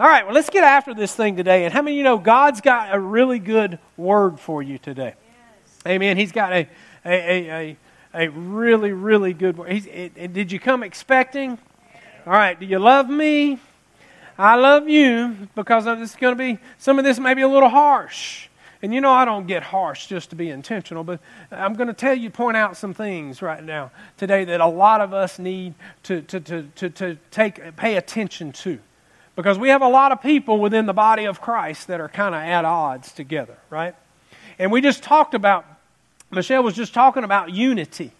All right, well, let's get after this thing today. And how many of you know God's got a really good word for you today? Yes. Amen. He's got a, a, a, a, a really, really good word. He's, it, it, did you come expecting? All right, do you love me? I love you because this is going to be, some of this may be a little harsh. And you know, I don't get harsh just to be intentional, but I'm going to tell you, point out some things right now today that a lot of us need to, to, to, to, to take, pay attention to. Because we have a lot of people within the body of Christ that are kind of at odds together, right? And we just talked about, Michelle was just talking about unity,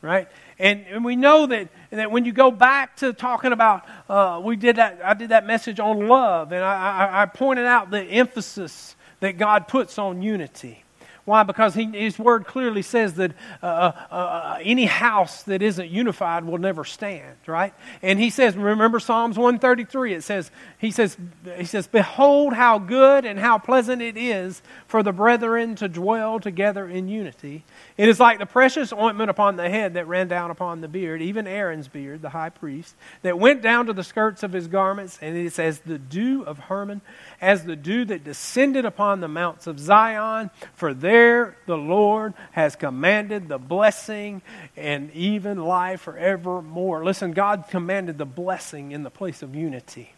right? And, and we know that, that when you go back to talking about, uh, we did that, I did that message on love, and I, I, I pointed out the emphasis that God puts on unity. Why? Because he, His Word clearly says that uh, uh, uh, any house that isn't unified will never stand, right? And He says, remember Psalms 133, it says, He says, He says, Behold how good and how pleasant it is for the brethren to dwell together in unity. It is like the precious ointment upon the head that ran down upon the beard, even Aaron's beard, the high priest, that went down to the skirts of his garments, and it says, The dew of Hermon, as the dew that descended upon the mounts of Zion, for there the Lord has commanded the blessing and even life forevermore. Listen, God commanded the blessing in the place of unity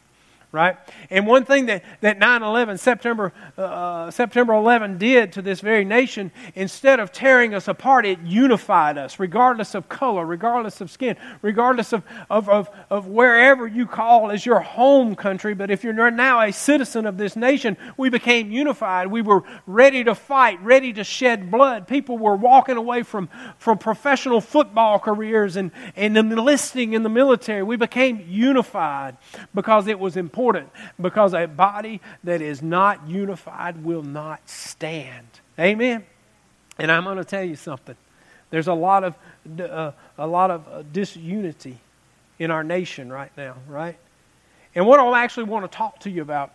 right? And one thing that, that 9-11, September, uh, uh September 11 did to this very nation, instead of tearing us apart, it unified us, regardless of color, regardless of skin, regardless of, of, of, of wherever you call as your home country. But if you're now a citizen of this nation, we became unified. We were ready to fight, ready to shed blood. People were walking away from, from professional football careers and, and enlisting in the military. We became unified because it was important important because a body that is not unified will not stand. Amen. And I'm going to tell you something. There's a lot of uh, a lot of uh, disunity in our nation right now, right? And what I actually want to talk to you about,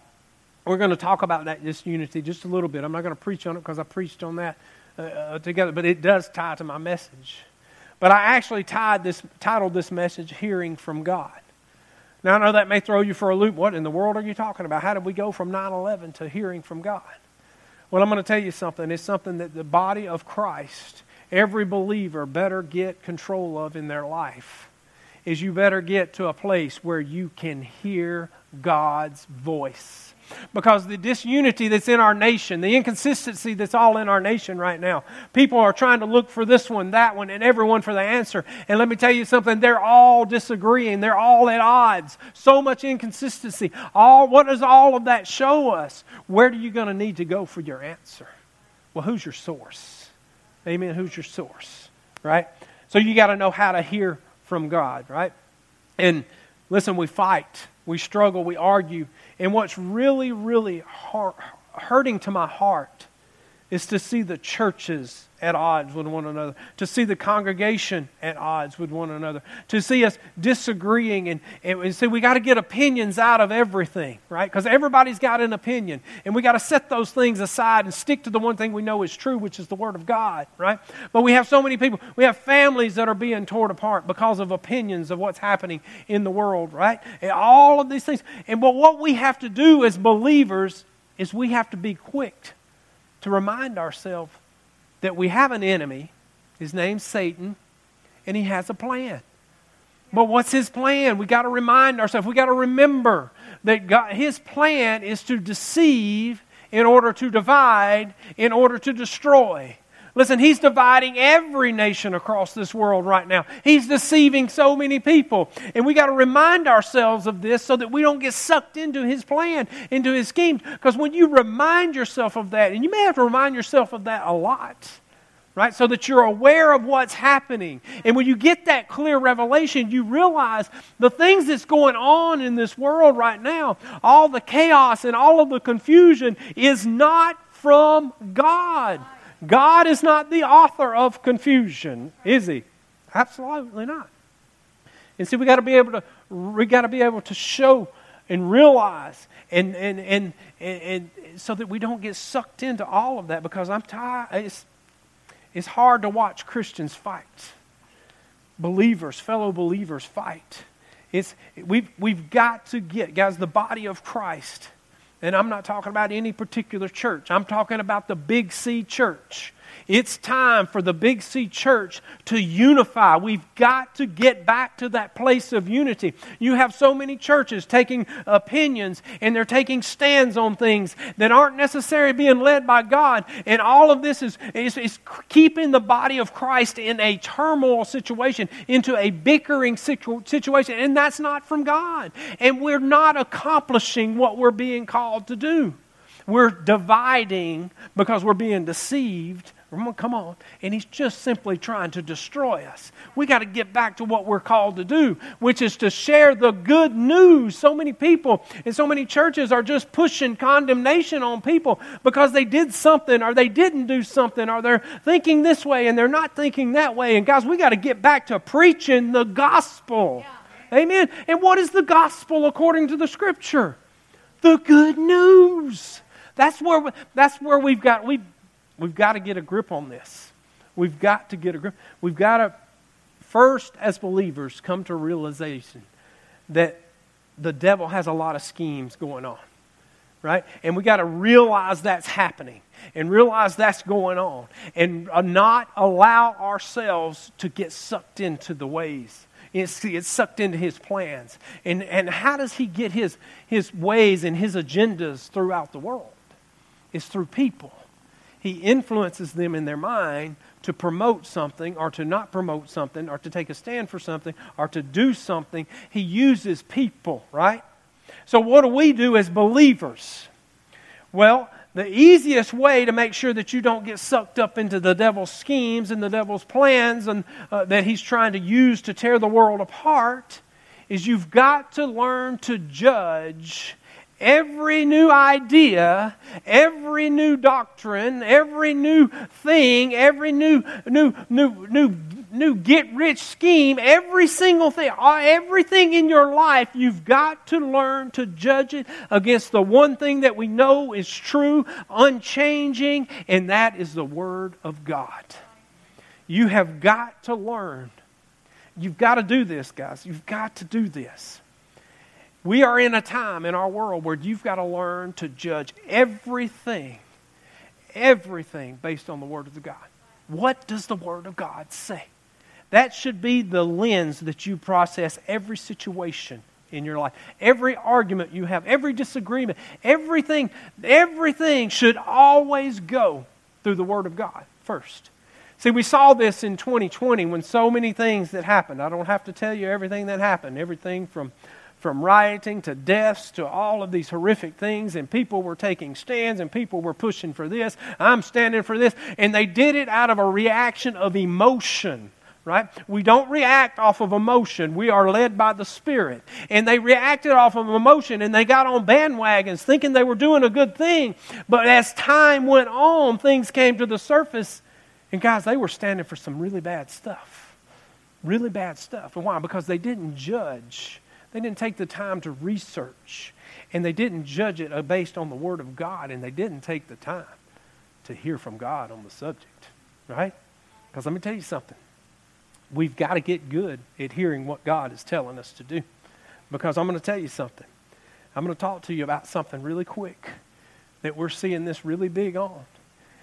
we're going to talk about that disunity just a little bit. I'm not going to preach on it because I preached on that uh, uh, together, but it does tie to my message. But I actually tied this, titled this message "Hearing from God." Now, I know that may throw you for a loop. What in the world are you talking about? How did we go from 9 11 to hearing from God? Well, I'm going to tell you something. It's something that the body of Christ, every believer, better get control of in their life. Is you better get to a place where you can hear God's voice because the disunity that's in our nation, the inconsistency that's all in our nation right now, people are trying to look for this one, that one, and everyone for the answer. And let me tell you something, they're all disagreeing, they're all at odds. So much inconsistency. All what does all of that show us? Where are you going to need to go for your answer? Well, who's your source? Amen. Who's your source? Right? So you got to know how to hear from God, right? And listen, we fight, we struggle, we argue, and what's really, really heart, hurting to my heart is to see the churches at odds with one another, to see the congregation at odds with one another, to see us disagreeing and, and see we got to get opinions out of everything, right? Because everybody's got an opinion. And we got to set those things aside and stick to the one thing we know is true, which is the Word of God, right? But we have so many people, we have families that are being torn apart because of opinions of what's happening in the world, right? And all of these things. And but what we have to do as believers is we have to be quick to remind ourselves that we have an enemy. His name's Satan, and he has a plan. But what's his plan? We got to remind ourselves, we got to remember that God, his plan is to deceive in order to divide, in order to destroy. Listen, he's dividing every nation across this world right now. He's deceiving so many people. And we got to remind ourselves of this so that we don't get sucked into his plan, into his schemes. Because when you remind yourself of that, and you may have to remind yourself of that a lot, right? So that you're aware of what's happening. And when you get that clear revelation, you realize the things that's going on in this world right now, all the chaos and all of the confusion is not from God. God is not the author of confusion, is he? Absolutely not. And see, we got to be able to we got to be able to show and realize and and, and and and so that we don't get sucked into all of that because I'm tired. It's, it's hard to watch Christians fight, believers, fellow believers fight. It's, we've, we've got to get, guys, the body of Christ. And I'm not talking about any particular church. I'm talking about the Big C church. It's time for the Big C church to unify. We've got to get back to that place of unity. You have so many churches taking opinions and they're taking stands on things that aren't necessarily being led by God. And all of this is, is, is keeping the body of Christ in a turmoil situation, into a bickering situ- situation. And that's not from God. And we're not accomplishing what we're being called to do. We're dividing because we're being deceived Come on. And he's just simply trying to destroy us. We got to get back to what we're called to do, which is to share the good news. So many people and so many churches are just pushing condemnation on people because they did something or they didn't do something or they're thinking this way and they're not thinking that way. And guys, we got to get back to preaching the gospel. Yeah. Amen. And what is the gospel according to the scripture? The good news. That's where, that's where we've got, we We've got to get a grip on this. We've got to get a grip. We've got to, first, as believers, come to a realization that the devil has a lot of schemes going on, right? And we got to realize that's happening and realize that's going on and uh, not allow ourselves to get sucked into the ways. It's, get sucked into his plans. And, and how does he get his, his ways and his agendas throughout the world? It's through people he influences them in their mind to promote something or to not promote something or to take a stand for something or to do something. He uses people, right? So, what do we do as believers? Well, the easiest way to make sure that you don't get sucked up into the devil's schemes and the devil's plans and uh, that he's trying to use to tear the world apart is you've got to learn to judge every new idea, every new doctrine, every new thing, every new new new new new get rich scheme, every single thing, everything in your life, you've got to learn to judge it against the one thing that we know is true, unchanging, and that is the Word of God. You have got to learn. You've got to do this, guys. You've got to do this. We are in a time in our world where you've got to learn to judge everything, everything based on the Word of God. What does the Word of God say? That should be the lens that you process every situation in your life. Every argument you have, every disagreement, everything, everything should always go through the Word of God first. See, we saw this in 2020 when so many things that happened. I don't have to tell you everything that happened. Everything from from rioting to deaths to all of these horrific things, and people were taking stands and people were pushing for this. I'm standing for this. And they did it out of a reaction of emotion right? We don't react off of emotion. We are led by the Spirit. And they reacted off of emotion and they got on bandwagons thinking they were doing a good thing. But as time went on, things came to the surface. And guys, they were standing for some really bad stuff. Really bad stuff. And why? Because they didn't judge they didn't take the time to research, and they didn't judge it uh, based on the Word of God, and they didn't take the time to hear from God on the subject, right? Because let me tell you something. We've got to get good at hearing what God is telling us to do. Because I'm going to tell you something. I'm going to talk to you about something really quick that we're seeing this really big on.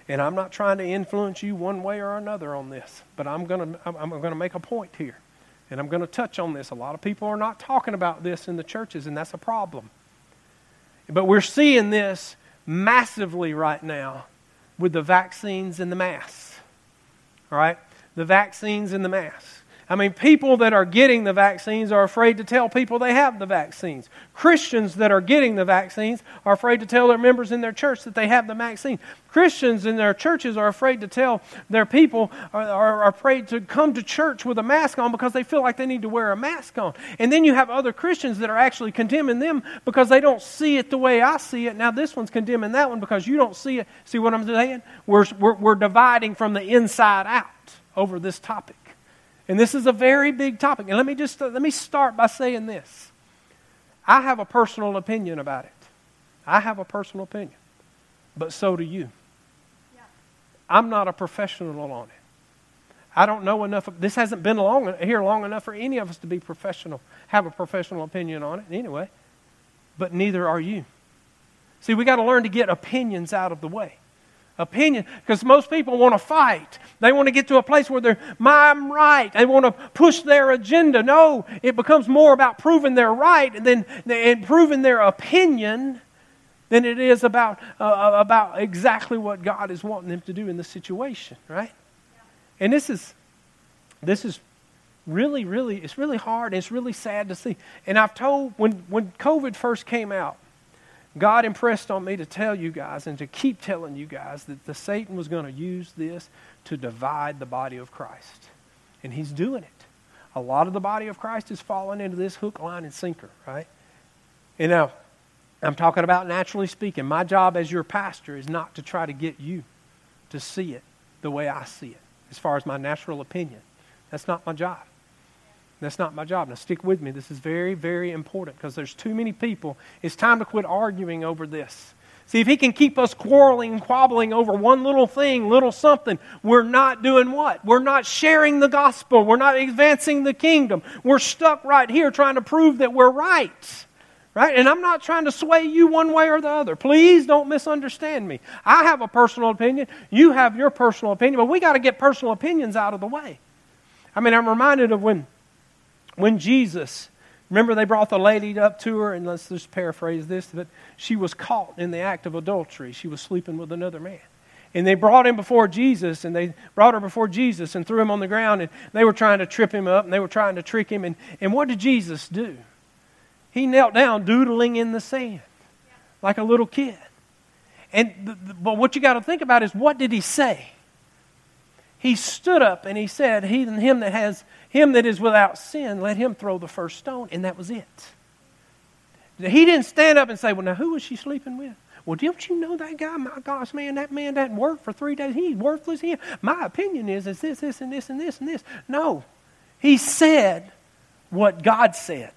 And I'm not trying to influence you one way or another on this, but I'm going to, I'm going to make a point here. And I'm going to touch on this. A lot of people are not talking about this in the churches, and that's a problem. But we're seeing this massively right now with the vaccines and the masks. All right? The vaccines and the masks. I mean, people that are getting the vaccines are afraid to tell people they have the vaccines. Christians that are getting the vaccines are afraid to tell their members in their church that they have the vaccine. Christians in their churches are afraid to tell their people, are, are afraid to come to church with a mask on because they feel like they need to wear a mask on. And then you have other Christians that are actually condemning them because they don't see it the way I see it. Now, this one's condemning that one because you don't see it. See what I'm saying? We're, we're, we're dividing from the inside out over this topic. And this is a very big topic. And let me just let me start by saying this. I have a personal opinion about it. I have a personal opinion. But so do you. Yeah. I'm not a professional on it. I don't know enough. This hasn't been long, here long enough for any of us to be professional, have a professional opinion on it anyway. But neither are you. See, we got to learn to get opinions out of the way. Opinion, because most people want to fight. They want to get to a place where they're, I'm right. They want to push their agenda. No, it becomes more about proving they're right and then and proving their opinion than it is about, uh, uh, about exactly what God is wanting them to do in the situation, right? And this is, this is really, really, it's really hard. It's really sad to see. And I've told, when, when COVID first came out, God impressed on me to tell you guys and to keep telling you guys that the Satan was going to use this to divide the body of Christ. And he's doing it. A lot of the body of Christ is falling into this hook, line, and sinker, right? And now, I'm talking about naturally speaking. My job as your pastor is not to try to get you to see it the way I see it, as far as my natural opinion. That's not my job. That's not my job. Now, stick with me. This is very, very important because there's too many people. It's time to quit arguing over this. See, if he can keep us quarreling and quabbling over one little thing, little something, we're not doing what? We're not sharing the gospel. We're not advancing the kingdom. We're stuck right here trying to prove that we're right. Right? And I'm not trying to sway you one way or the other. Please don't misunderstand me. I have a personal opinion. You have your personal opinion, but we got to get personal opinions out of the way. I mean, I'm reminded of when when Jesus, remember they brought the lady up to her, and let's just paraphrase this, but she was caught in the act of adultery. She was sleeping with another man. And they brought him before Jesus, and they brought her before Jesus and threw him on the ground, and they were trying to trip him up, and they were trying to trick him. And, and what did Jesus do? He knelt down, doodling in the sand, like a little kid. And the, the, but what you got to think about is what did he say? He stood up and he said, "He and him that has him that is without sin, let him throw the first stone. And that was it. He didn't stand up and say, Well, now who was she sleeping with? Well, don't you know that guy? My gosh, man, that man doesn't work for three days. He's worthless. He, my opinion is, is this, this, and this, and this, and this. No. He said what God said,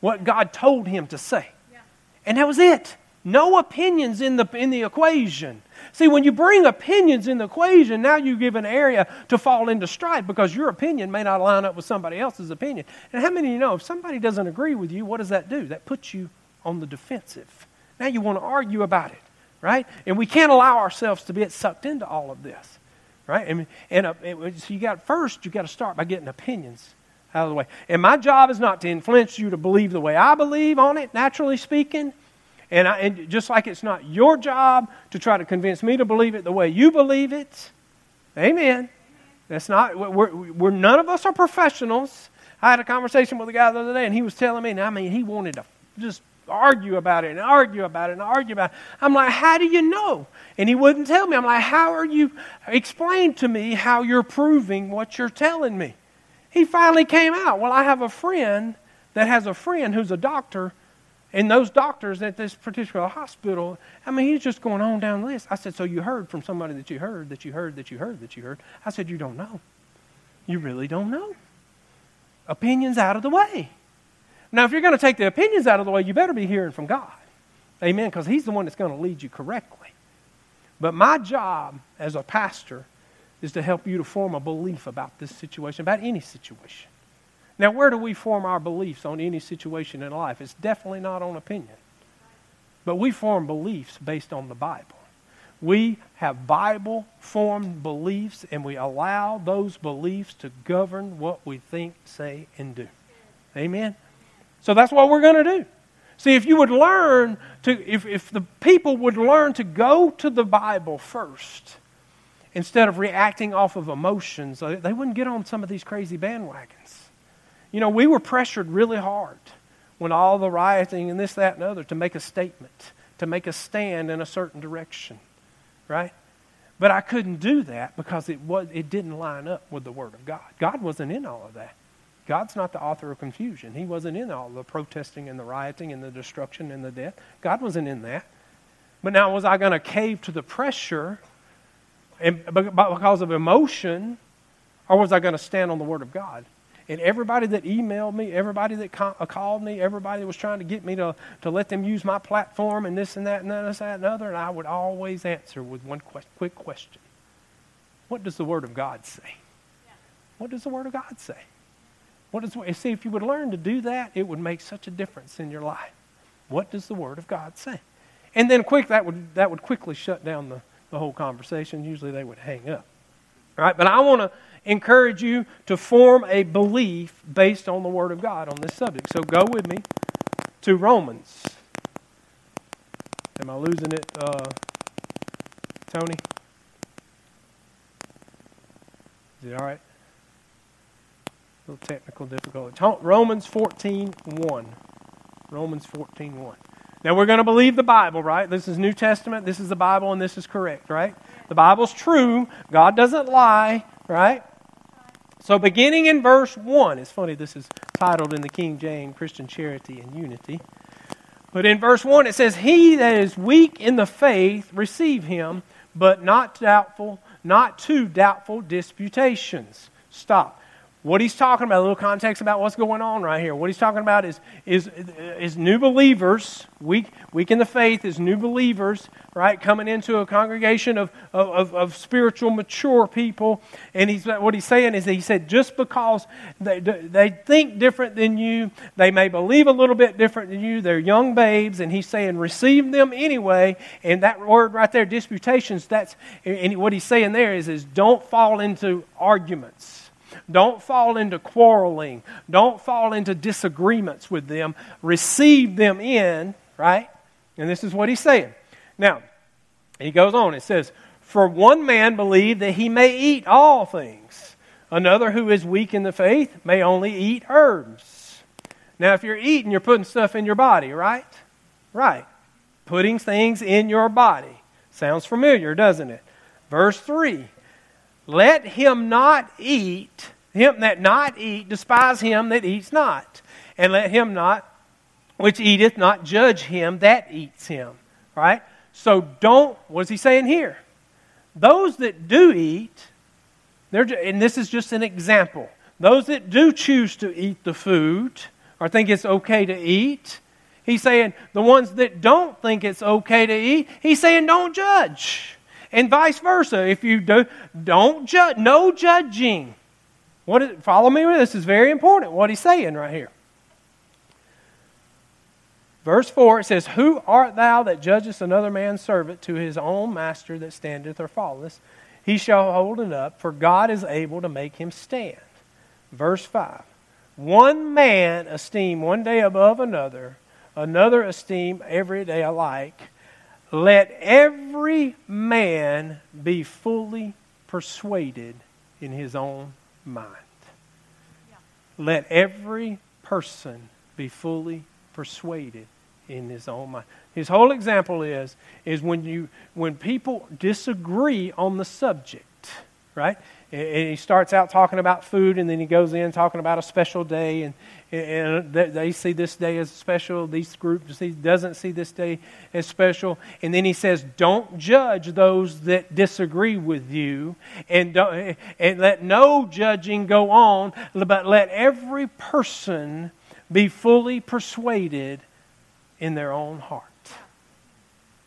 what God told him to say. Yeah. And that was it. No opinions in the, in the equation. See, when you bring opinions in the equation, now you give an area to fall into strife because your opinion may not line up with somebody else's opinion. And how many of you know if somebody doesn't agree with you, what does that do? That puts you on the defensive. Now you want to argue about it, right? And we can't allow ourselves to get sucked into all of this, right? And, and uh, so you got first, you got to start by getting opinions out of the way. And my job is not to influence you to believe the way I believe on it, naturally speaking. And, I, and just like it's not your job to try to convince me to believe it the way you believe it, amen. That's not, we're, we're, none of us are professionals. I had a conversation with a guy the other day, and he was telling me, and I mean, he wanted to just argue about it and argue about it and argue about it. I'm like, how do you know? And he wouldn't tell me. I'm like, how are you? Explain to me how you're proving what you're telling me. He finally came out. Well, I have a friend that has a friend who's a doctor and those doctors at this particular hospital, I mean, he's just going on down the list. I said, So you heard from somebody that you heard, that you heard, that you heard, that you heard. I said, You don't know. You really don't know. Opinions out of the way. Now, if you're going to take the opinions out of the way, you better be hearing from God. Amen, because He's the one that's going to lead you correctly. But my job as a pastor is to help you to form a belief about this situation, about any situation. Now, where do we form our beliefs on any situation in life? It's definitely not on opinion. But we form beliefs based on the Bible. We have Bible formed beliefs, and we allow those beliefs to govern what we think, say, and do. Amen? So that's what we're going to do. See, if you would learn to, if, if the people would learn to go to the Bible first, instead of reacting off of emotions, they wouldn't get on some of these crazy bandwagons. You know, we were pressured really hard when all the rioting and this, that, and other to make a statement, to make a stand in a certain direction, right? But I couldn't do that because it, was, it didn't line up with the Word of God. God wasn't in all of that. God's not the author of confusion. He wasn't in all the protesting and the rioting and the destruction and the death. God wasn't in that. But now, was I going to cave to the pressure and, because of emotion, or was I going to stand on the Word of God? And everybody that emailed me, everybody that uh, called me, everybody that was trying to get me to, to let them use my platform and this and that and this, that and other, and I would always answer with one quick question What does the Word of God say? what does the Word of God say? What does, see, if you would learn to do that, it would make such a difference in your life. What does the Word of God say? And then quick, that would, that would quickly shut down the, the whole conversation. Usually they would hang up. Right, but I want to encourage you to form a belief based on the Word of God on this subject. So go with me to Romans. Am I losing it, uh, Tony? Is it all right? A little technical difficulty. Romans 14 1. Romans 14 1. Now we're going to believe the Bible, right? This is New Testament, this is the Bible, and this is correct, right? The Bible's true. God doesn't lie, right? So beginning in verse 1, it's funny, this is titled in the King James Christian Charity and Unity. But in verse 1, it says, He that is weak in the faith, receive him, but not doubtful, not too doubtful disputations. Stop. What he's talking about, a little context about what's going on right here. What he's talking about is, is, is new believers, weak, weak in the faith, is new believers, right, coming into a congregation of, of, of spiritual, mature people. And he's, what he's saying is, he said, just because they, they think different than you, they may believe a little bit different than you, they're young babes, and he's saying, receive them anyway. And that word right there, disputations, that's, and what he's saying there is, is don't fall into arguments don't fall into quarreling. Don't fall into disagreements with them. Receive them in, right? And this is what he's saying. Now, he goes on. It says, For one man believed that he may eat all things, another who is weak in the faith may only eat herbs. Now, if you're eating, you're putting stuff in your body, right? Right. Putting things in your body. Sounds familiar, doesn't it? Verse 3 let him not eat, him that not eat, despise him that eats not. And let him not, which eateth, not judge him that eats him. Right? So don't, what is he saying here? Those that do eat, they're, and this is just an example, those that do choose to eat the food or think it's okay to eat, he's saying the ones that don't think it's okay to eat, he's saying don't judge and vice versa. If you do, don't judge, no judging. What is, follow me with this. is very important. What he's saying right here. Verse 4 it says, Who art thou that judgest another man's servant to his own master that standeth or falleth? He shall hold it up, for God is able to make him stand. Verse 5 One man esteem one day above another, another esteem every day alike. Let every man be fully persuaded in his own mind. Let every person be fully persuaded in his own mind. His whole example is is when you when people disagree on the subject, right? And he starts out talking about food, and then he goes in talking about a special day, and, and they see this day as special. These groups he doesn't see this day as special, and then he says, "Don't judge those that disagree with you, and and let no judging go on, but let every person be fully persuaded in their own heart.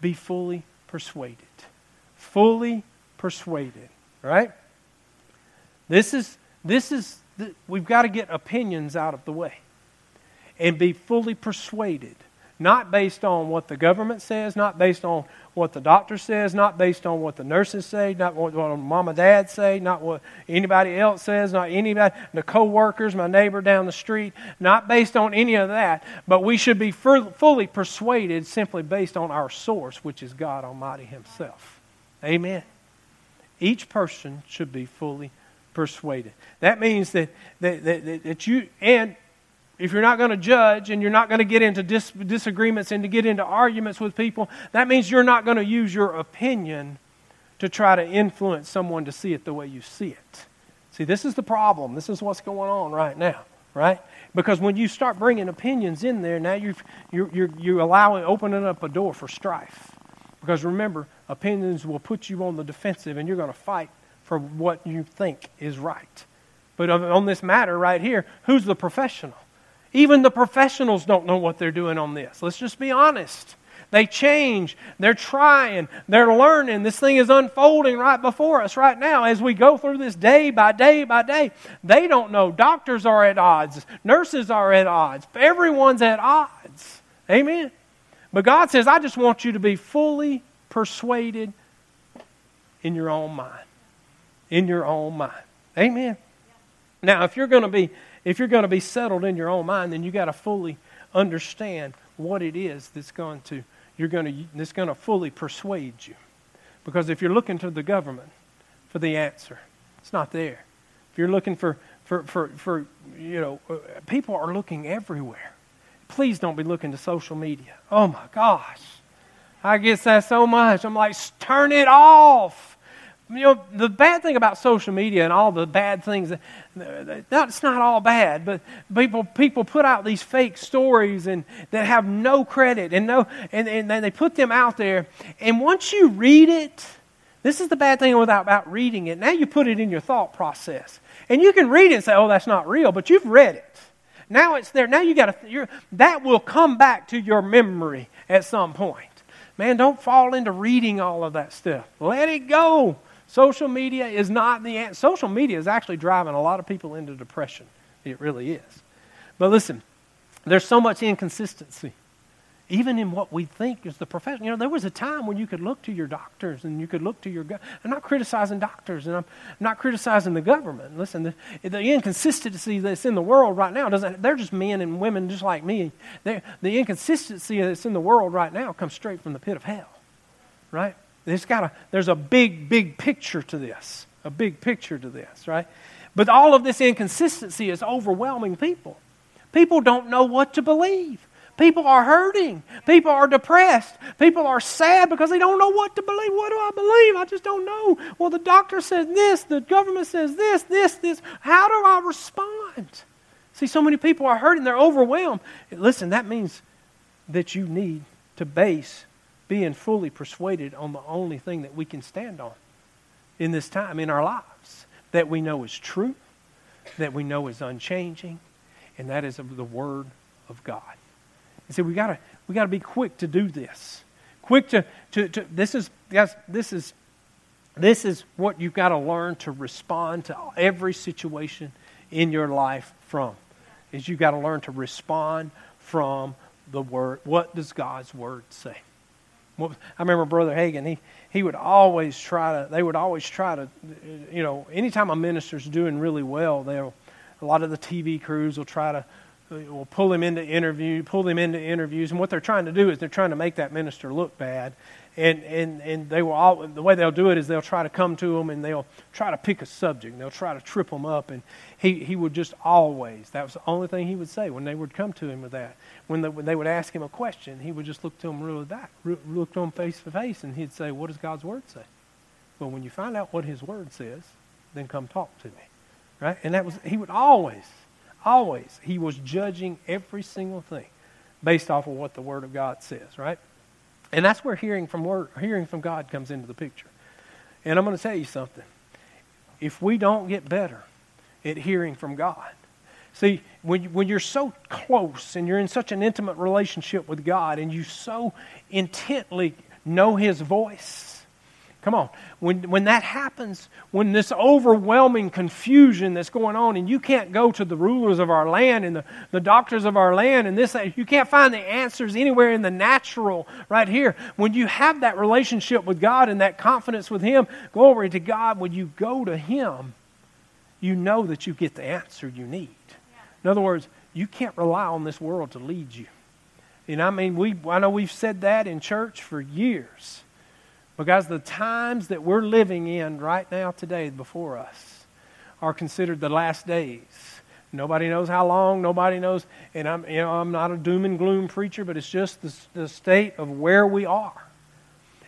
Be fully persuaded, fully persuaded, right?" This is, this is, we've got to get opinions out of the way and be fully persuaded. Not based on what the government says, not based on what the doctor says, not based on what the nurses say, not what, what mom and dad say, not what anybody else says, not anybody, the co-workers, my neighbor down the street, not based on any of that, but we should be fully persuaded simply based on our source, which is God Almighty Himself. Amen. Each person should be fully persuaded. That means that, that, that, that you, and if you're not going to judge and you're not going to get into dis- disagreements and to get into arguments with people, that means you're not going to use your opinion to try to influence someone to see it the way you see it. See, this is the problem. This is what's going on right now, right? Because when you start bringing opinions in there, now you're, you're, you're, you're allowing, opening up a door for strife. Because remember, opinions will put you on the defensive and you're going to fight for what you think is right. But on this matter right here, who's the professional? Even the professionals don't know what they're doing on this. Let's just be honest. they change, they're trying, they're learning. This thing is unfolding right before us right now as we go through this day by day by day. They don't know. Doctors are at odds, nurses are at odds, everyone's at odds. Amen. But God says, I just want you to be fully persuaded in your own mind. In your own mind. Amen. Now, if you're going to be if you're going to be settled in your own mind, then you got to fully understand what it is that's going to you're going to that's going to fully persuade you. Because if you're looking to the government for the answer, it's not there. If you're looking for for for, for you know, uh, people are looking everywhere. Please don't be looking to social media. Oh my gosh. I guess that's so much. I'm like, turn it off you know, the bad thing about social media and all the bad things, that's not all bad, but people, people put out these fake stories and that have no credit and, no, and, and they put them out there. And once you read it, this is the bad thing without, about reading it. Now you put it in your thought process. And you can read it and say, oh, that's not real, but you've read it. Now it's there. Now you got to, that will come back to your memory at some point. Man, don't fall into reading all of that stuff. Let it go. Social media is not the answer. Social media is actually driving a lot of people into depression. It really is. But listen, there's so much inconsistency, even in what we think is the profession. You know, there was a time when you could look to your doctors and you could look to your. Go- I'm not criticizing doctors and I'm not criticizing the government. Listen, the, the inconsistency that's in the world right now doesn't. They're just men and women just like me. They're, the inconsistency that's in the world right now comes straight from the pit of hell, right? There's, got a, there's a big, big picture to this. A big picture to this, right? But all of this inconsistency is overwhelming people. People don't know what to believe. People are hurting. People are depressed. People are sad because they don't know what to believe. What do I believe? I just don't know. Well, the doctor says this, the government says this, this, this. How do I respond? See, so many people are hurting. They're overwhelmed. Listen, that means that you need to base being fully persuaded on the only thing that we can stand on in this time in our lives that we know is true, that we know is unchanging, and that is the Word of God. And so we gotta we gotta be quick to do this. Quick to, to, to this is guys, this is this is what you've got to learn to respond to every situation in your life from. Is you've got to learn to respond from the word. What does God's word say? I remember Brother Hagin, he, he would always try to, they would always try to, you know, anytime a minister's doing really well, they'll, a lot of the TV crews will try to, will pull him into interview, pull them into interviews, and what they're trying to do is they're trying to make that minister look bad, and and and they will all the way they'll do it is they'll try to come to him and they'll try to pick a subject, and they'll try to trip him up, and he he would just always that was the only thing he would say when they would come to him with that when, when they would ask him a question, he would just look to them really back, look to them face to face, and he'd say, "What does God's word say?" Well, when you find out what His word says, then come talk to me, right? And that was he would always, always he was judging every single thing based off of what the Word of God says, right? And that's where hearing from word, hearing from God comes into the picture. And I'm going to tell you something. If we don't get better at hearing from God, See, when, you, when you're so close and you're in such an intimate relationship with God and you so intently know His voice, come on, when, when that happens, when this overwhelming confusion that's going on and you can't go to the rulers of our land and the, the doctors of our land and this, you can't find the answers anywhere in the natural right here. When you have that relationship with God and that confidence with Him, glory to God, when you go to Him, you know that you get the answer you need. In other words, you can't rely on this world to lead you. And I mean, we, I know we've said that in church for years. Because the times that we're living in right now, today, before us, are considered the last days. Nobody knows how long. Nobody knows. And I'm, you know, I'm not a doom and gloom preacher, but it's just the, the state of where we are.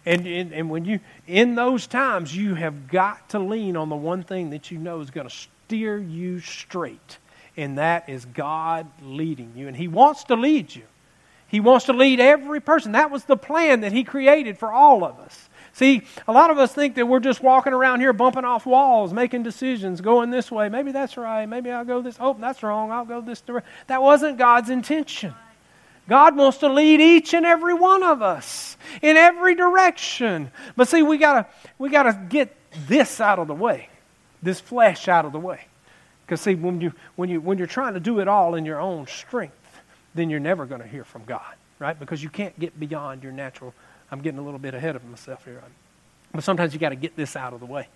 And, and, and when you, in those times, you have got to lean on the one thing that you know is going to steer you straight and that is God leading you. And He wants to lead you. He wants to lead every person. That was the plan that He created for all of us. See, a lot of us think that we're just walking around here bumping off walls, making decisions, going this way. Maybe that's right. Maybe I'll go this. Oh, that's wrong. I'll go this direction. That wasn't God's intention. God wants to lead each and every one of us in every direction. But see, we gotta we gotta get this out of the way, this flesh out of the way. Because see, when you when you when you're trying to do it all in your own strength, then you're never going to hear from God, right? Because you can't get beyond your natural. I'm getting a little bit ahead of myself here, but sometimes you got to get this out of the way,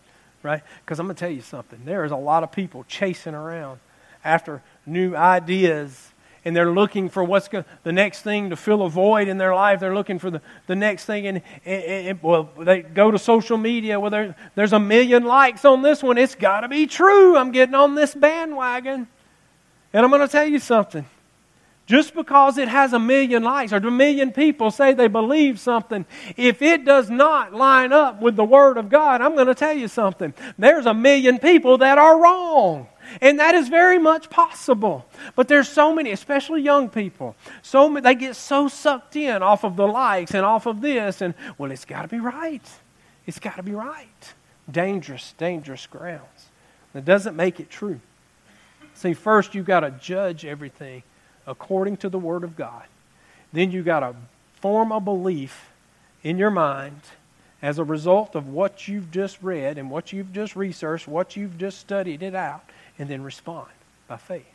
right? Because I'm going to tell you something. There is a lot of people chasing around after new ideas and they're looking for what's go- the next thing to fill a void in their life. They're looking for the, the next thing. And, and, and well, they go to social media. Well, there, there's a million likes on this one. It's got to be true. I'm getting on this bandwagon. And I'm going to tell you something. Just because it has a million likes or a million people say they believe something, if it does not line up with the Word of God, I'm going to tell you something. There's a million people that are wrong. And that is very much possible. But there's so many, especially young people, so many, they get so sucked in off of the likes and off of this, and well, it's got to be right. It's got to be right. Dangerous, dangerous grounds. That doesn't make it true. See, first you've got to judge everything according to the Word of God. Then you've got to form a belief in your mind as a result of what you've just read and what you've just researched, what you've just studied it out and then respond by faith.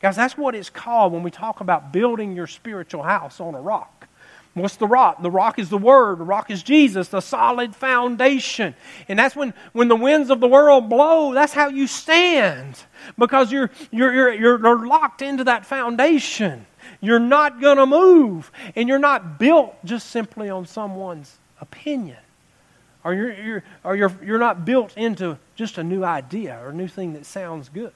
Guys, that's what it's called when we talk about building your spiritual house on a rock. What's the rock? The rock is the Word. The rock is Jesus, the solid foundation. And that's when, when the winds of the world blow, that's how you stand. Because you're, you're, you're, you're locked into that foundation. You're not going to move. And you're not built just simply on someone's opinion. Or you're, you're, or you're, you're not built into just a new idea or a new thing that sounds good.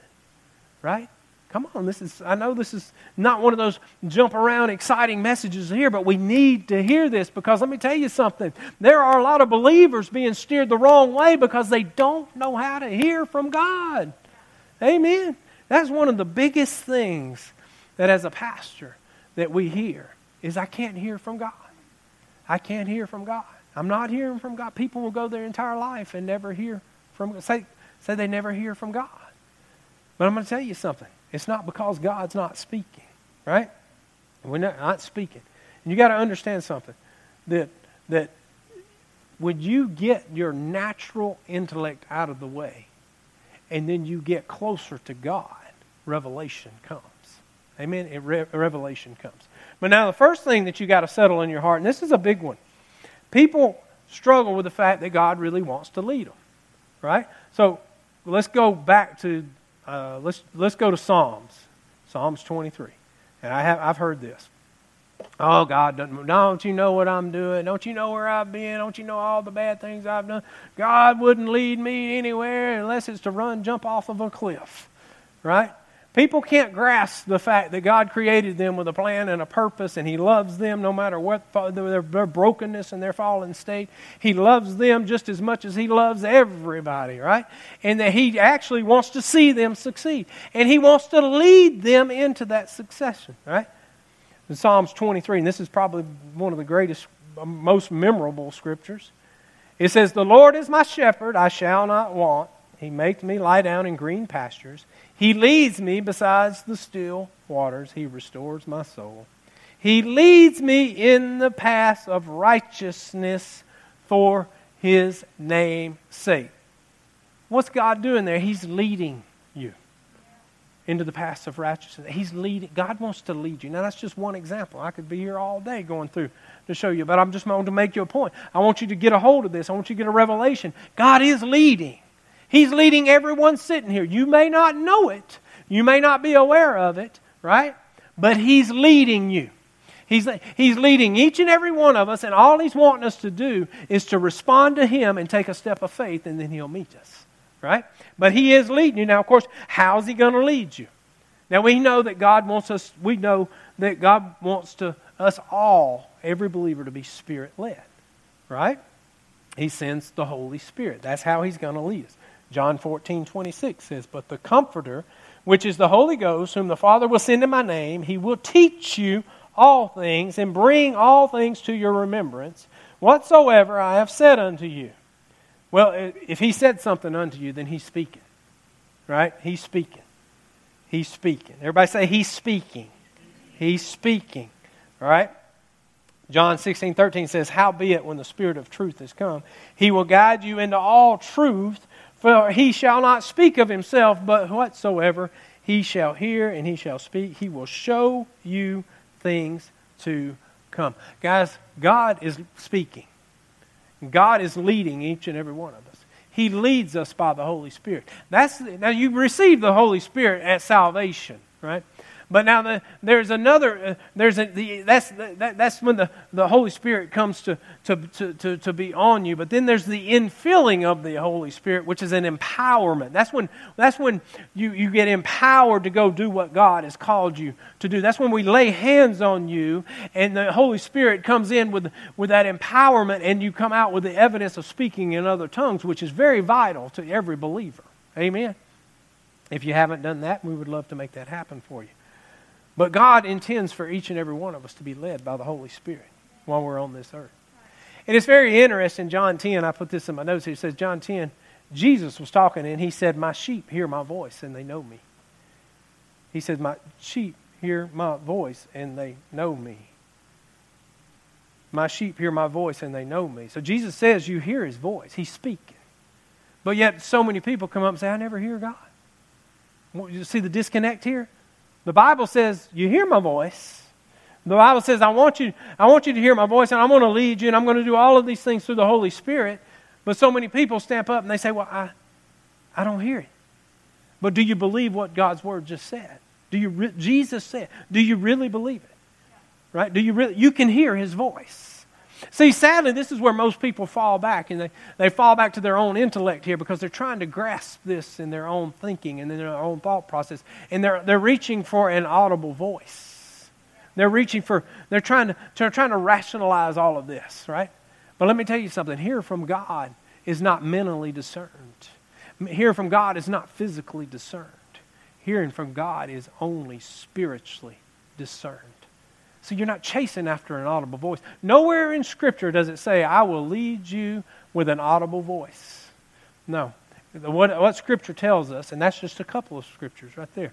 Right? Come on, this is I know this is not one of those jump around exciting messages here, but we need to hear this because let me tell you something. There are a lot of believers being steered the wrong way because they don't know how to hear from God. Amen. That's one of the biggest things that as a pastor that we hear is I can't hear from God. I can't hear from God. I'm not hearing from God. People will go their entire life and never hear from say say they never hear from God. But I'm going to tell you something. It's not because God's not speaking, right? We're not, not speaking. And you got to understand something that that when you get your natural intellect out of the way and then you get closer to God, revelation comes. Amen. Re- revelation comes. But now the first thing that you got to settle in your heart, and this is a big one. People struggle with the fact that God really wants to lead them, right? So let's go back to uh, let's let's go to Psalms, Psalms 23, and I have I've heard this. Oh God, don't, don't you know what I'm doing? Don't you know where I've been? Don't you know all the bad things I've done? God wouldn't lead me anywhere unless it's to run, jump off of a cliff, right? People can't grasp the fact that God created them with a plan and a purpose, and He loves them no matter what their, brokenness and their fallen state. He loves them just as much as He loves everybody, right? And that He actually wants to see them succeed. And He wants to lead them into that succession, right? In Psalms 23, and this is probably one of the greatest, um, most memorable scriptures, it says, The Lord is my shepherd, I shall not want. He makes me lie down in green pastures. He leads me besides the still waters. He restores my soul. He leads me in the path of righteousness for his name's sake. What's God doing there? He's leading you into the path of righteousness. He's leading. God wants to lead you. Now, that's just one example. I could be here all day going through to show you, but I'm just going to make you a point. I want you to get a hold of this. I want you to get a revelation. God is leading. He's leading everyone sitting here. You may not know it, you may not be aware of it, right? But He's leading you. He's, he's leading each and every one of us, and all He's wanting us to do is to respond to Him and take a step of faith, and then He'll meet us, right? But He is leading you. Now, of course, how's He going to lead you? Now, we know that God wants us, we know that God wants to us all, every believer, to be spirit led, right? He sends the Holy Spirit. That's how He's going to lead us. John 14, 26 says, But the Comforter, which is the Holy Ghost, whom the Father will send in my name, he will teach you all things and bring all things to your remembrance, whatsoever I have said unto you. Well, if he said something unto you, then he's speaking. Right? He's speaking. He's speaking. Everybody say, He's speaking. He's speaking. All right? John 16, 13 says, Howbeit, when the Spirit of truth is come, he will guide you into all truth, for he shall not speak of himself, but whatsoever he shall hear and he shall speak, he will show you things to come. Guys, God is speaking. God is leading each and every one of us. He leads us by the Holy Spirit. That's now you receive the Holy Spirit at salvation, right? But now the, there's another, uh, there's a, the, that's, that, that's when the, the Holy Spirit comes to, to, to, to, to be on you. But then there's the infilling of the Holy Spirit, which is an empowerment. That's when, that's when you, you get empowered to go do what God has called you to do. That's when we lay hands on you and the Holy Spirit comes in with, with that empowerment and you come out with the evidence of speaking in other tongues, which is very vital to every believer. Amen. If you haven't done that, we would love to make that happen for you. But God intends for each and every one of us to be led by the Holy Spirit while we're on this earth. And it's very interesting, John 10, I put this in my notes here. It says, John 10, Jesus was talking and he said, My sheep hear my voice and they know me. He said, My sheep hear my voice and they know me. My sheep hear my voice and they know me. So Jesus says, You hear his voice. He's speaking. But yet, so many people come up and say, I never hear God. You see the disconnect here? The Bible says, You hear my voice. The Bible says, I want you, I want you to hear my voice, and I'm going to lead you, and I'm going to do all of these things through the Holy Spirit. But so many people stamp up and they say, Well, I, I don't hear it. But do you believe what God's word just said? Do you re- Jesus said? Do you really believe it? Right? Do you really? You can hear His voice. See, sadly, this is where most people fall back, and they, they fall back to their own intellect here because they're trying to grasp this in their own thinking and in their own thought process, and they're, they're reaching for an audible voice. They're reaching for, they're trying to, they're trying to rationalize all of this, right? But let me tell you something hear from God is not mentally discerned, hear from God is not physically discerned. Hearing from God is only spiritually discerned. So you're not chasing after an audible voice. Nowhere in Scripture does it say, I will lead you with an audible voice. No. What, what Scripture tells us, and that's just a couple of Scriptures right there,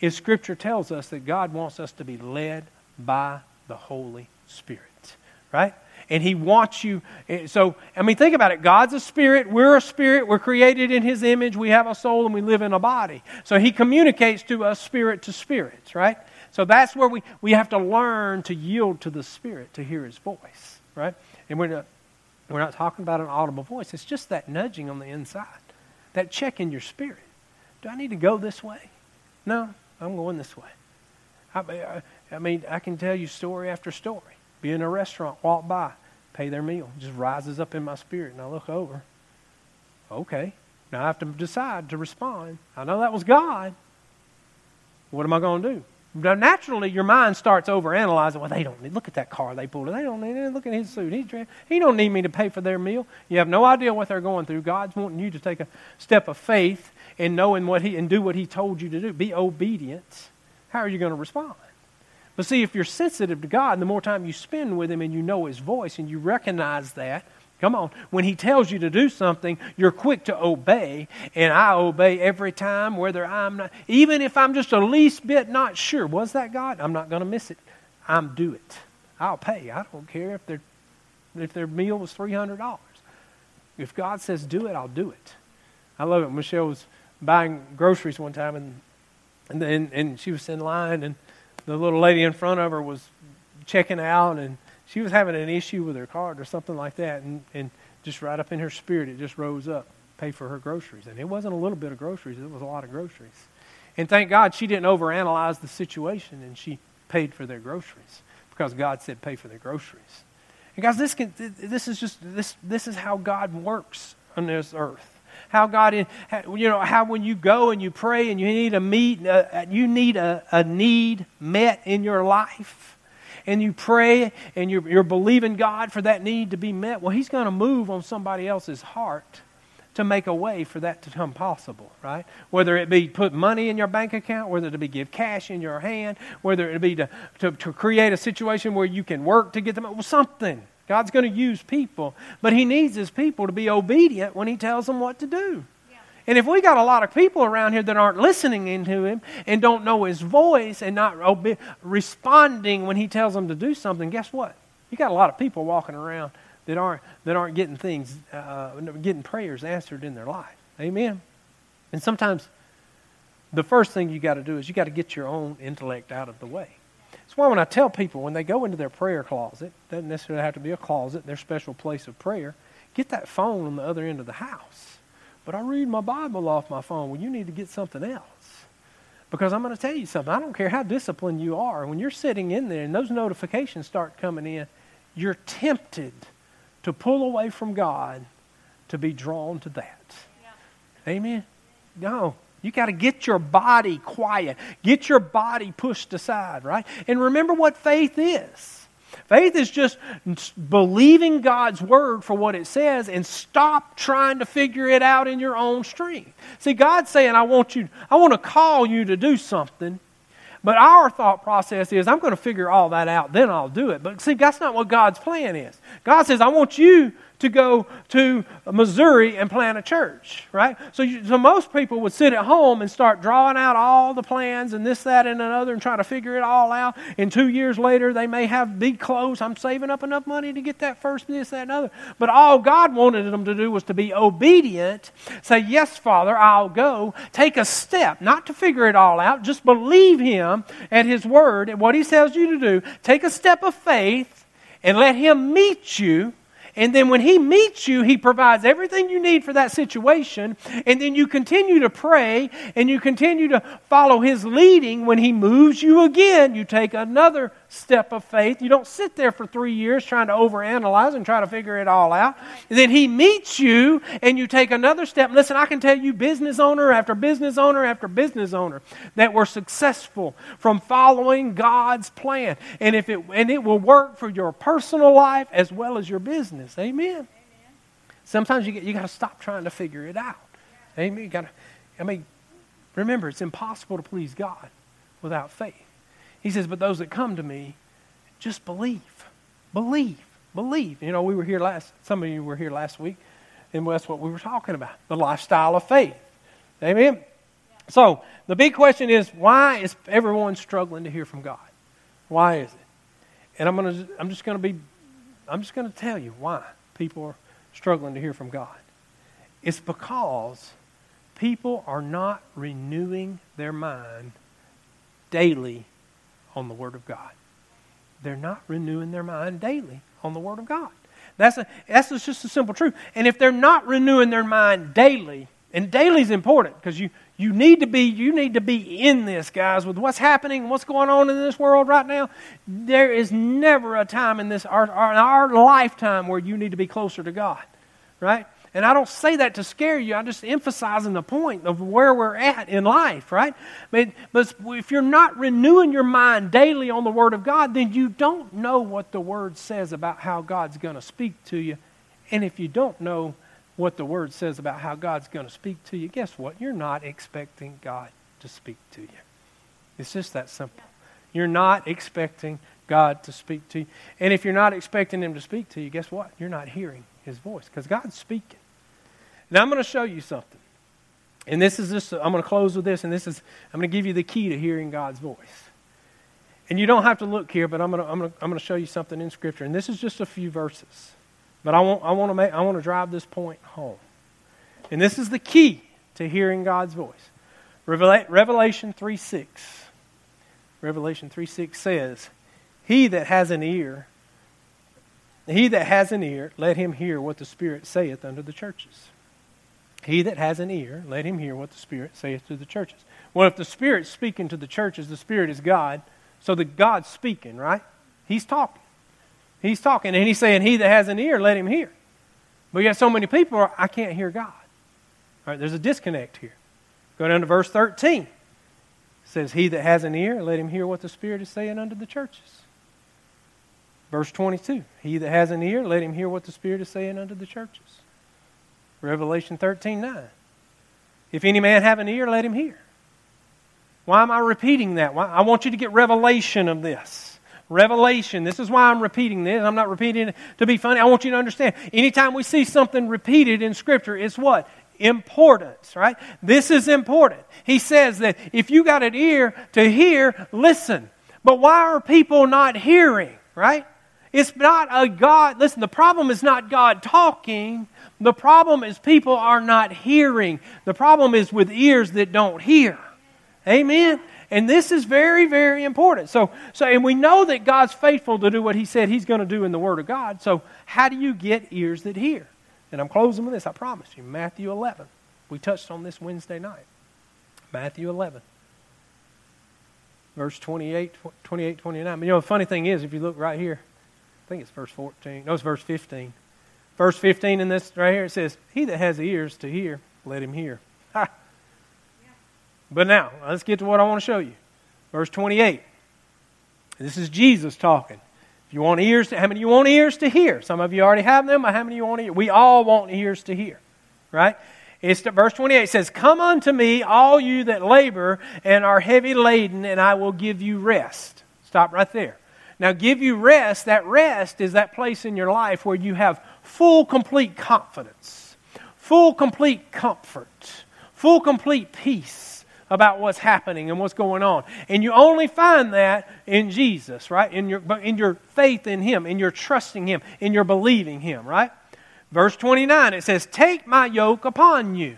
is Scripture tells us that God wants us to be led by the Holy Spirit. Right? and he wants you eh, so i mean think about it god's a spirit we're a spirit we're created in his image we have a soul and we live in a body so he communicates to us spirit to spirit right so that's where we, we have to learn to yield to the Spirit to hear His voice, right? And we're not, we're not talking about an audible voice. It's just that nudging on the inside, that check in your spirit. Do I need to go this way? No, I'm going this way. I, I mean, I can tell you story after story. Be in a restaurant, walk by, pay their meal. Just rises up in my spirit, and I look over. Okay, now I have to decide to respond. I know that was God. What am I going to do? Now, naturally, your mind starts overanalyzing. Well, they don't need. Look at that car they pulled. They don't need. it. Look at his suit. He's he don't need me to pay for their meal. You have no idea what they're going through. God's wanting you to take a step of faith in knowing what he and do what He told you to do. Be obedient. How are you going to respond? But see, if you're sensitive to God, and the more time you spend with Him, and you know His voice, and you recognize that, Come on. When he tells you to do something, you're quick to obey, and I obey every time, whether I'm not, even if I'm just a least bit not sure. Was that God? I'm not going to miss it. I'm do it. I'll pay. I don't care if their if their meal was three hundred dollars. If God says do it, I'll do it. I love it. Michelle was buying groceries one time, and and and, and she was in line, and the little lady in front of her was checking out, and she was having an issue with her card or something like that, and, and just right up in her spirit, it just rose up, pay for her groceries. And it wasn't a little bit of groceries, it was a lot of groceries. And thank God she didn't overanalyze the situation and she paid for their groceries because God said pay for their groceries. And guys, this, can, this is just this, this is how God works on this earth. How God, you know, how when you go and you pray and you need a meet, uh, you need a, a need met in your life and you pray and you're, you're believing God for that need to be met, well, He's going to move on somebody else's heart to make a way for that to become possible, right? Whether it be put money in your bank account, whether it be give cash in your hand, whether it be to, to, to create a situation where you can work to get them, well, something. God's going to use people, but He needs His people to be obedient when He tells them what to do. And if we got a lot of people around here that aren't listening into him and don't know his voice and not obe- responding when he tells them to do something, guess what? You got a lot of people walking around that aren't that aren't getting things, uh, getting prayers answered in their life. Amen. And sometimes the first thing you got to do is you got to get your own intellect out of the way. That's why when I tell people when they go into their prayer closet, doesn't necessarily have to be a closet, their special place of prayer, get that phone on the other end of the house but I read my Bible off my phone. Well, you need to get something else. Because I'm going to tell you something. I don't care how disciplined you are. When you're sitting in there and those notifications start coming in, you're tempted to pull away from God to be drawn to that. Yeah. Amen? No. You got to get your body quiet. Get your body pushed aside, right? And remember what faith is. Faith is just believing God's word for what it says and stop trying to figure it out in your own strength. See, God's saying, I want you, I want to call you to do something. But our thought process is, I'm going to figure all that out, then I'll do it. But see, that's not what God's plan is. God says, I want you to go to Missouri and plant a church, right? So, you, so most people would sit at home and start drawing out all the plans and this, that, and another and try to figure it all out. And two years later, they may have big close. I'm saving up enough money to get that first, this, that, and other. But all God wanted them to do was to be obedient, say, Yes, Father, I'll go. Take a step, not to figure it all out, just believe Him at His word and what He tells you to do. Take a step of faith and let Him meet you and then when He meets you, He provides everything you need for that situation. And then you continue to pray and you continue to follow His leading. When He moves you again, you take another step of faith. You don't sit there for three years trying to overanalyze and try to figure it all out. And then He meets you and you take another step. Listen, I can tell you, business owner after business owner after business owner, that were successful from following God's plan. And, if it, and it will work for your personal life as well as your business. Amen. Amen. Sometimes you, get, you got to stop trying to figure it out. Amen. You got to, I mean, remember, it's impossible to please God without faith. He says, But those that come to me, just believe. Believe. Believe. You know, we were here last, some of you were here last week, and that's what we were talking about the lifestyle of faith. Amen? So, the big question is why is everyone struggling to hear from God? Why is it? And I'm, gonna, I'm just going to be, I'm just going to tell you why people are struggling to hear from God. It's because people are not renewing their mind daily on the Word of God. They're not renewing their mind daily on the Word of God. That's, a, that's just a simple truth. And if they're not renewing their mind daily, and daily is important because you, you need to be you need to be in this, guys, with what's happening, what's going on in this world right now. There is never a time in this our, our, our lifetime where you need to be closer to God, right? And I don't say that to scare you. I'm just emphasizing the point of where we're at in life, right? But, but if you're not renewing your mind daily on the Word of God, then you don't know what the Word says about how God's going to speak to you. And if you don't know what the Word says about how God's going to speak to you, guess what? You're not expecting God to speak to you. It's just that simple. You're not expecting God to speak to you. And if you're not expecting Him to speak to you, guess what? You're not hearing His voice because God's speaking. Now I'm going to show you something. And this is just, I'm going to close with this, and this is, I'm going to give you the key to hearing God's voice. And you don't have to look here, but I'm going to, I'm going to, I'm going to show you something in Scripture. And this is just a few verses. But I want, I want to make, I want to drive this point home. And this is the key to hearing God's voice. Revelation 3 6. Revelation 3 6 says, He that has an ear, he that has an ear, let him hear what the Spirit saith unto the churches. He that has an ear, let him hear what the Spirit saith to the churches. Well, if the Spirit's speaking to the churches, the Spirit is God, so the God's speaking, right? He's talking. He's talking, and he's saying, He that has an ear, let him hear. But yet, so many people, I can't hear God. All right, there's a disconnect here. Go down to verse 13. It says, He that has an ear, let him hear what the Spirit is saying unto the churches. Verse 22. He that has an ear, let him hear what the Spirit is saying unto the churches. Revelation 13 9. If any man have an ear, let him hear. Why am I repeating that? Why? I want you to get revelation of this. Revelation. This is why I'm repeating this. I'm not repeating it to be funny. I want you to understand. Anytime we see something repeated in Scripture, it's what? importance, right? This is important. He says that if you got an ear to hear, listen. But why are people not hearing, right? It's not a God. Listen, the problem is not God talking. The problem is people are not hearing. The problem is with ears that don't hear. Amen. And this is very, very important. So, so, and we know that God's faithful to do what He said He's going to do in the Word of God. So, how do you get ears that hear? And I'm closing with this, I promise you. Matthew 11. We touched on this Wednesday night. Matthew 11. Verse 28, 28, 29. But you know, the funny thing is, if you look right here, I think it's verse 14. No, it's verse 15. Verse 15 in this right here, it says, He that has ears to hear, let him hear. Ha. But now, let's get to what I want to show you. Verse 28. This is Jesus talking. If you want ears to, how many you want ears to hear? Some of you already have them, but how many you want? We all want ears to hear, right? It's verse 28 says, Come unto me, all you that labor and are heavy laden, and I will give you rest. Stop right there. Now, give you rest. That rest is that place in your life where you have full, complete confidence, full, complete comfort, full, complete peace about what's happening and what's going on. And you only find that in Jesus, right? In your, in your faith in Him, in your trusting Him, in your believing Him, right? Verse 29, it says, Take my yoke upon you.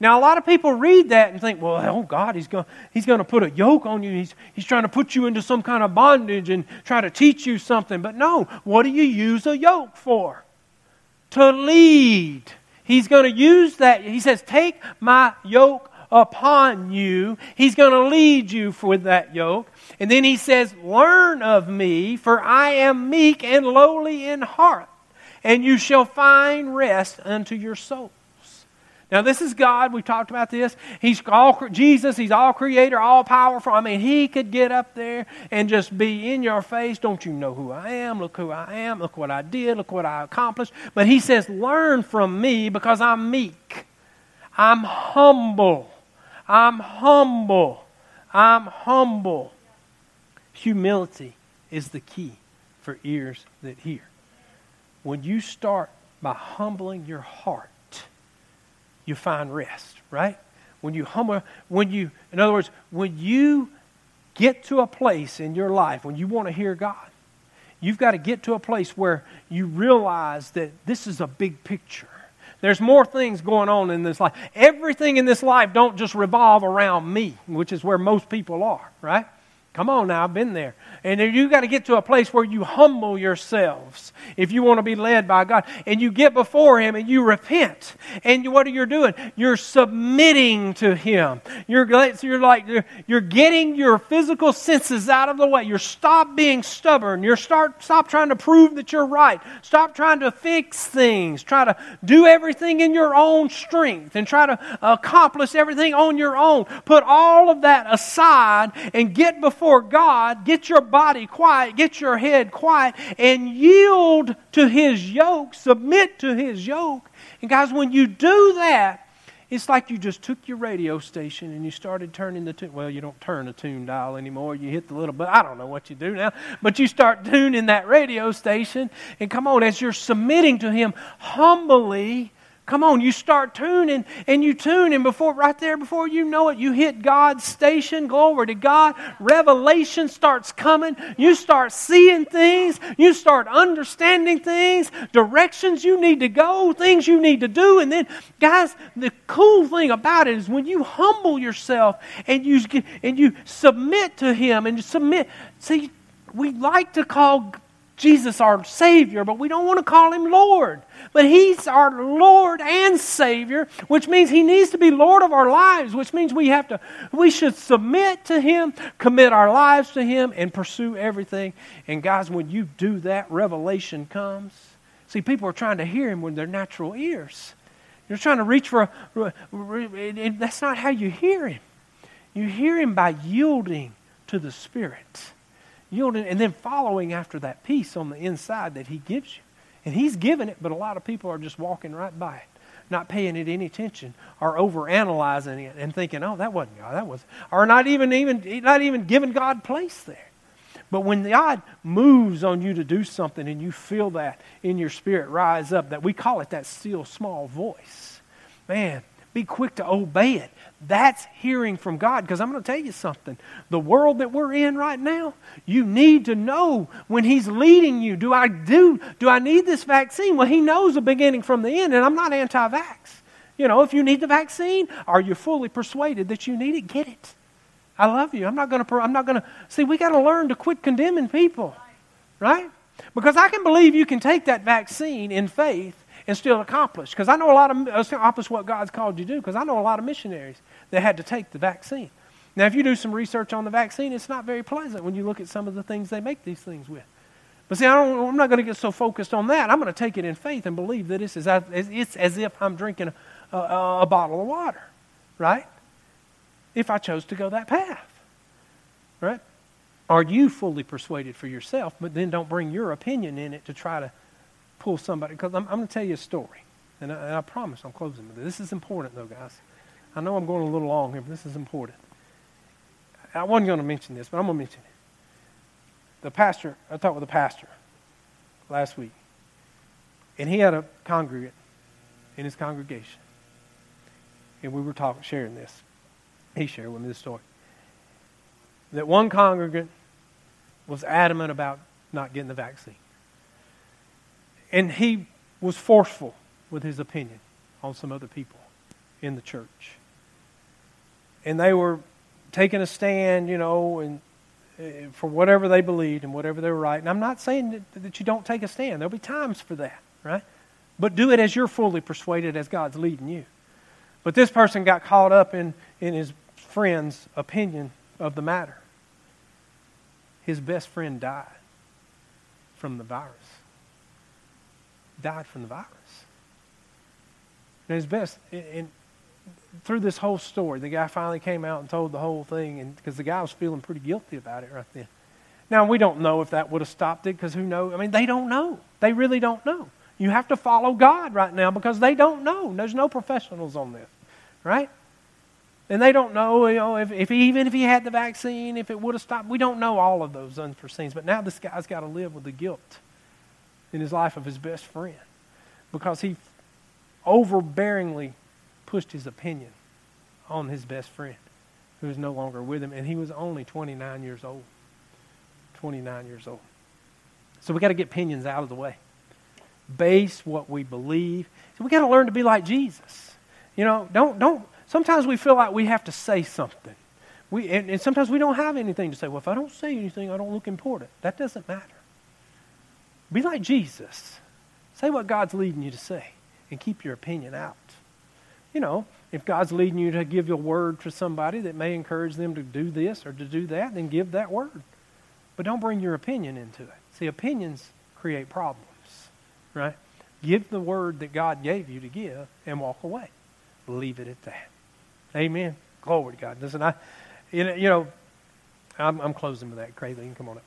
Now, a lot of people read that and think, well, oh, God, He's going he's to put a yoke on you. He's, he's trying to put you into some kind of bondage and try to teach you something. But no, what do you use a yoke for? To lead. He's going to use that. He says, Take my yoke upon you. He's going to lead you with that yoke. And then he says, Learn of me, for I am meek and lowly in heart, and you shall find rest unto your souls. Now, this is God. We've talked about this. He's all Jesus. He's all creator, all powerful. I mean, He could get up there and just be in your face. Don't you know who I am? Look who I am. Look what I did. Look what I accomplished. But He says, Learn from me because I'm meek. I'm humble. I'm humble. I'm humble. Humility is the key for ears that hear. When you start by humbling your heart, you find rest, right? When you humble, when you, in other words, when you get to a place in your life when you want to hear God, you've got to get to a place where you realize that this is a big picture. There's more things going on in this life. Everything in this life don't just revolve around me, which is where most people are, right? Come on now, I've been there. And you got to get to a place where you humble yourselves if you want to be led by God. And you get before Him and you repent. And what are you doing? You're submitting to Him. You're, you're like, you're, you're getting your physical senses out of the way. You're stop being stubborn. You're start, stop trying to prove that you're right. Stop trying to fix things. Try to do everything in your own strength and try to accomplish everything on your own. Put all of that aside and get before before God, get your body quiet, get your head quiet, and yield to His yoke, submit to His yoke. And guys, when you do that, it's like you just took your radio station and you started turning the tune. Well, you don't turn the tune dial anymore. You hit the little button. I don't know what you do now, but you start tuning that radio station. And come on, as you're submitting to Him humbly, Come on, you start tuning and you tune, and before right there, before you know it, you hit God's station. Glory to God. Revelation starts coming. You start seeing things. You start understanding things, directions you need to go, things you need to do. And then, guys, the cool thing about it is when you humble yourself and you and you submit to Him and you submit. See, we like to call Jesus our Savior, but we don't want to call him Lord. But he's our Lord and Savior, which means he needs to be Lord of our lives, which means we have to we should submit to him, commit our lives to him, and pursue everything. And guys, when you do that, revelation comes. See, people are trying to hear him with their natural ears. You're trying to reach for a, that's not how you hear him. You hear him by yielding to the Spirit yielding, and then following after that peace on the inside that He gives you. And He's given it, but a lot of people are just walking right by it, not paying it any attention, or over analyzing it and thinking, "Oh, that wasn't God. That was," or not even even not even giving God place there. But when God moves on you to do something, and you feel that in your spirit rise up, that we call it that still small voice, man, be quick to obey it. That's hearing from God. Because I'm going to tell you something. The world that we're in right now, you need to know when He's leading you. Do I do? Do I need this vaccine? Well, He knows the beginning from the end, and I'm not anti-vax. You know, if you need the vaccine, are you fully persuaded that you need it? Get it. I love you. I'm not going to. I'm not going to. See, we got to learn to quit condemning people, right? Because I can believe you can take that vaccine in faith and still accomplish. Because I know a lot of accomplish what God's called you to do. Because I know a lot of missionaries that had to take the vaccine. Now, if you do some research on the vaccine, it's not very pleasant when you look at some of the things they make these things with. But see, I am not going to get so focused on that. I'm going to take it in faith and believe that it's as, it's as if I'm drinking a, a, a bottle of water, right? If I chose to go that path, right? Are you fully persuaded for yourself, but then don't bring your opinion in it to try to pull somebody? Because I'm, I'm going to tell you a story, and I, and I promise I'm closing with this. This is important, though, guys. I know I'm going a little long here, but this is important. I wasn't going to mention this, but I'm going to mention it. The pastor, I talked with a pastor last week, and he had a congregant in his congregation, and we were talking, sharing this. He shared with me this story that one congregant was adamant about not getting the vaccine. And he was forceful with his opinion on some other people in the church. And they were taking a stand, you know, and uh, for whatever they believed and whatever they were right. And I'm not saying that, that you don't take a stand. There'll be times for that, right? But do it as you're fully persuaded as God's leading you. But this person got caught up in, in his friend's opinion of the matter his best friend died from the virus. Died from the virus. And his best, and through this whole story, the guy finally came out and told the whole thing, and because the guy was feeling pretty guilty about it right then. Now we don't know if that would have stopped it because who knows? I mean, they don't know. They really don't know. You have to follow God right now because they don't know. There's no professionals on this, right? And they don't know, you know, if, if even if he had the vaccine, if it would have stopped. We don't know all of those unforeseens. But now this guy's got to live with the guilt in his life of his best friend because he overbearingly pushed his opinion on his best friend who is no longer with him. And he was only 29 years old. 29 years old. So we got to get opinions out of the way. Base what we believe. So we got to learn to be like Jesus. You know, don't don't Sometimes we feel like we have to say something. We, and, and sometimes we don't have anything to say. Well, if I don't say anything, I don't look important. That doesn't matter. Be like Jesus. Say what God's leading you to say and keep your opinion out. You know, if God's leading you to give a word to somebody that may encourage them to do this or to do that, then give that word. But don't bring your opinion into it. See, opinions create problems, right? Give the word that God gave you to give and walk away. Leave it at that. Amen. Glory to God. Listen, I, you know, I'm, I'm closing with that. Craig, come on up.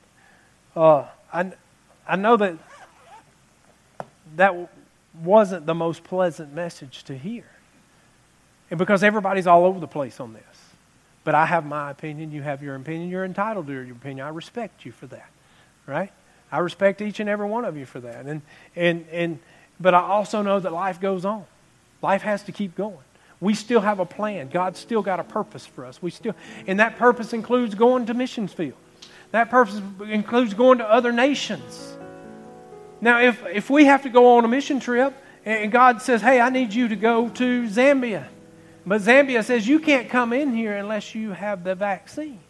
Uh, I, I know that that wasn't the most pleasant message to hear. And because everybody's all over the place on this. But I have my opinion, you have your opinion, you're entitled to your opinion. I respect you for that. Right? I respect each and every one of you for that. And and and but I also know that life goes on. Life has to keep going. We still have a plan. God's still got a purpose for us. We still, and that purpose includes going to missions fields. That purpose includes going to other nations. Now, if, if we have to go on a mission trip and God says, hey, I need you to go to Zambia, but Zambia says, you can't come in here unless you have the vaccine.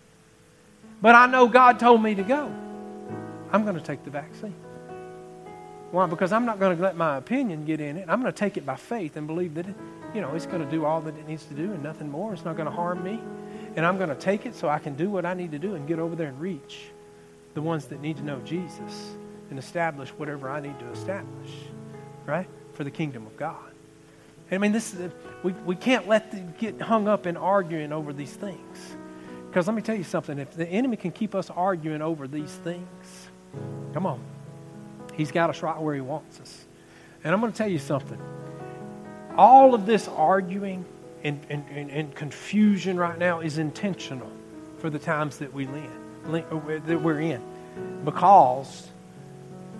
But I know God told me to go. I'm going to take the vaccine. Why? Because I'm not going to let my opinion get in it. I'm going to take it by faith and believe that it, you know, it's going to do all that it needs to do and nothing more. It's not going to harm me. And I'm going to take it so I can do what I need to do and get over there and reach the ones that need to know Jesus and establish whatever I need to establish, right? For the kingdom of God. And I mean, this is, we, we can't let the, get hung up in arguing over these things. Because let me tell you something if the enemy can keep us arguing over these things, come on. He's got us right where He wants us. And I'm going to tell you something. All of this arguing and, and, and, and confusion right now is intentional for the times that we live, that we're in. Because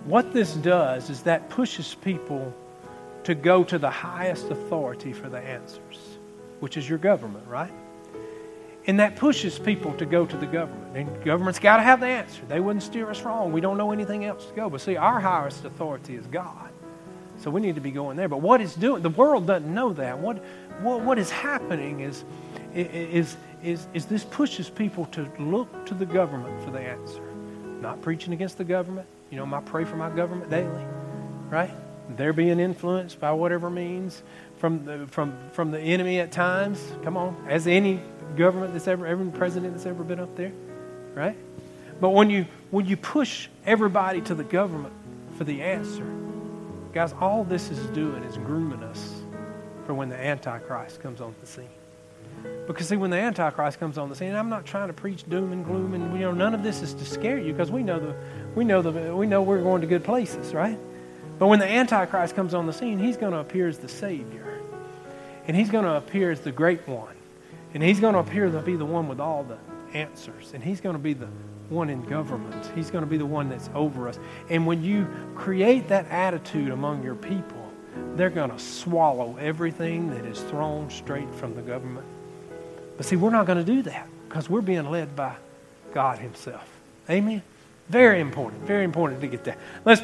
what this does is that pushes people to go to the highest authority for the answers. which is your government, right? And that pushes people to go to the government. And government's got to have the answer. They wouldn't steer us wrong. We don't know anything else to go. But see, our highest authority is God. So we need to be going there. But what it's doing, the world doesn't know that. What, what, what is happening is, is, is, is this pushes people to look to the government for the answer. Not preaching against the government. You know, I pray for my government daily, right? They're being influenced by whatever means from the, from, from the enemy at times. Come on, as any government that's ever, every president that's ever been up there, right? But when you when you push everybody to the government for the answer, guys, all this is doing is grooming us for when the Antichrist comes on the scene. Because see, when the Antichrist comes on the scene, I'm not trying to preach doom and gloom, and you know, none of this is to scare you, because we know the we know the we know we're going to good places, right? But when the Antichrist comes on the scene, he's going to appear as the Savior, and he's going to appear as the Great One, and he's going to appear to be the one with all the answers, and he's going to be the one in government. He's going to be the one that's over us. And when you create that attitude among your people, they're going to swallow everything that is thrown straight from the government but see, we're not going to do that because we're being led by God Himself. Amen? Very important. Very important to get that. Let's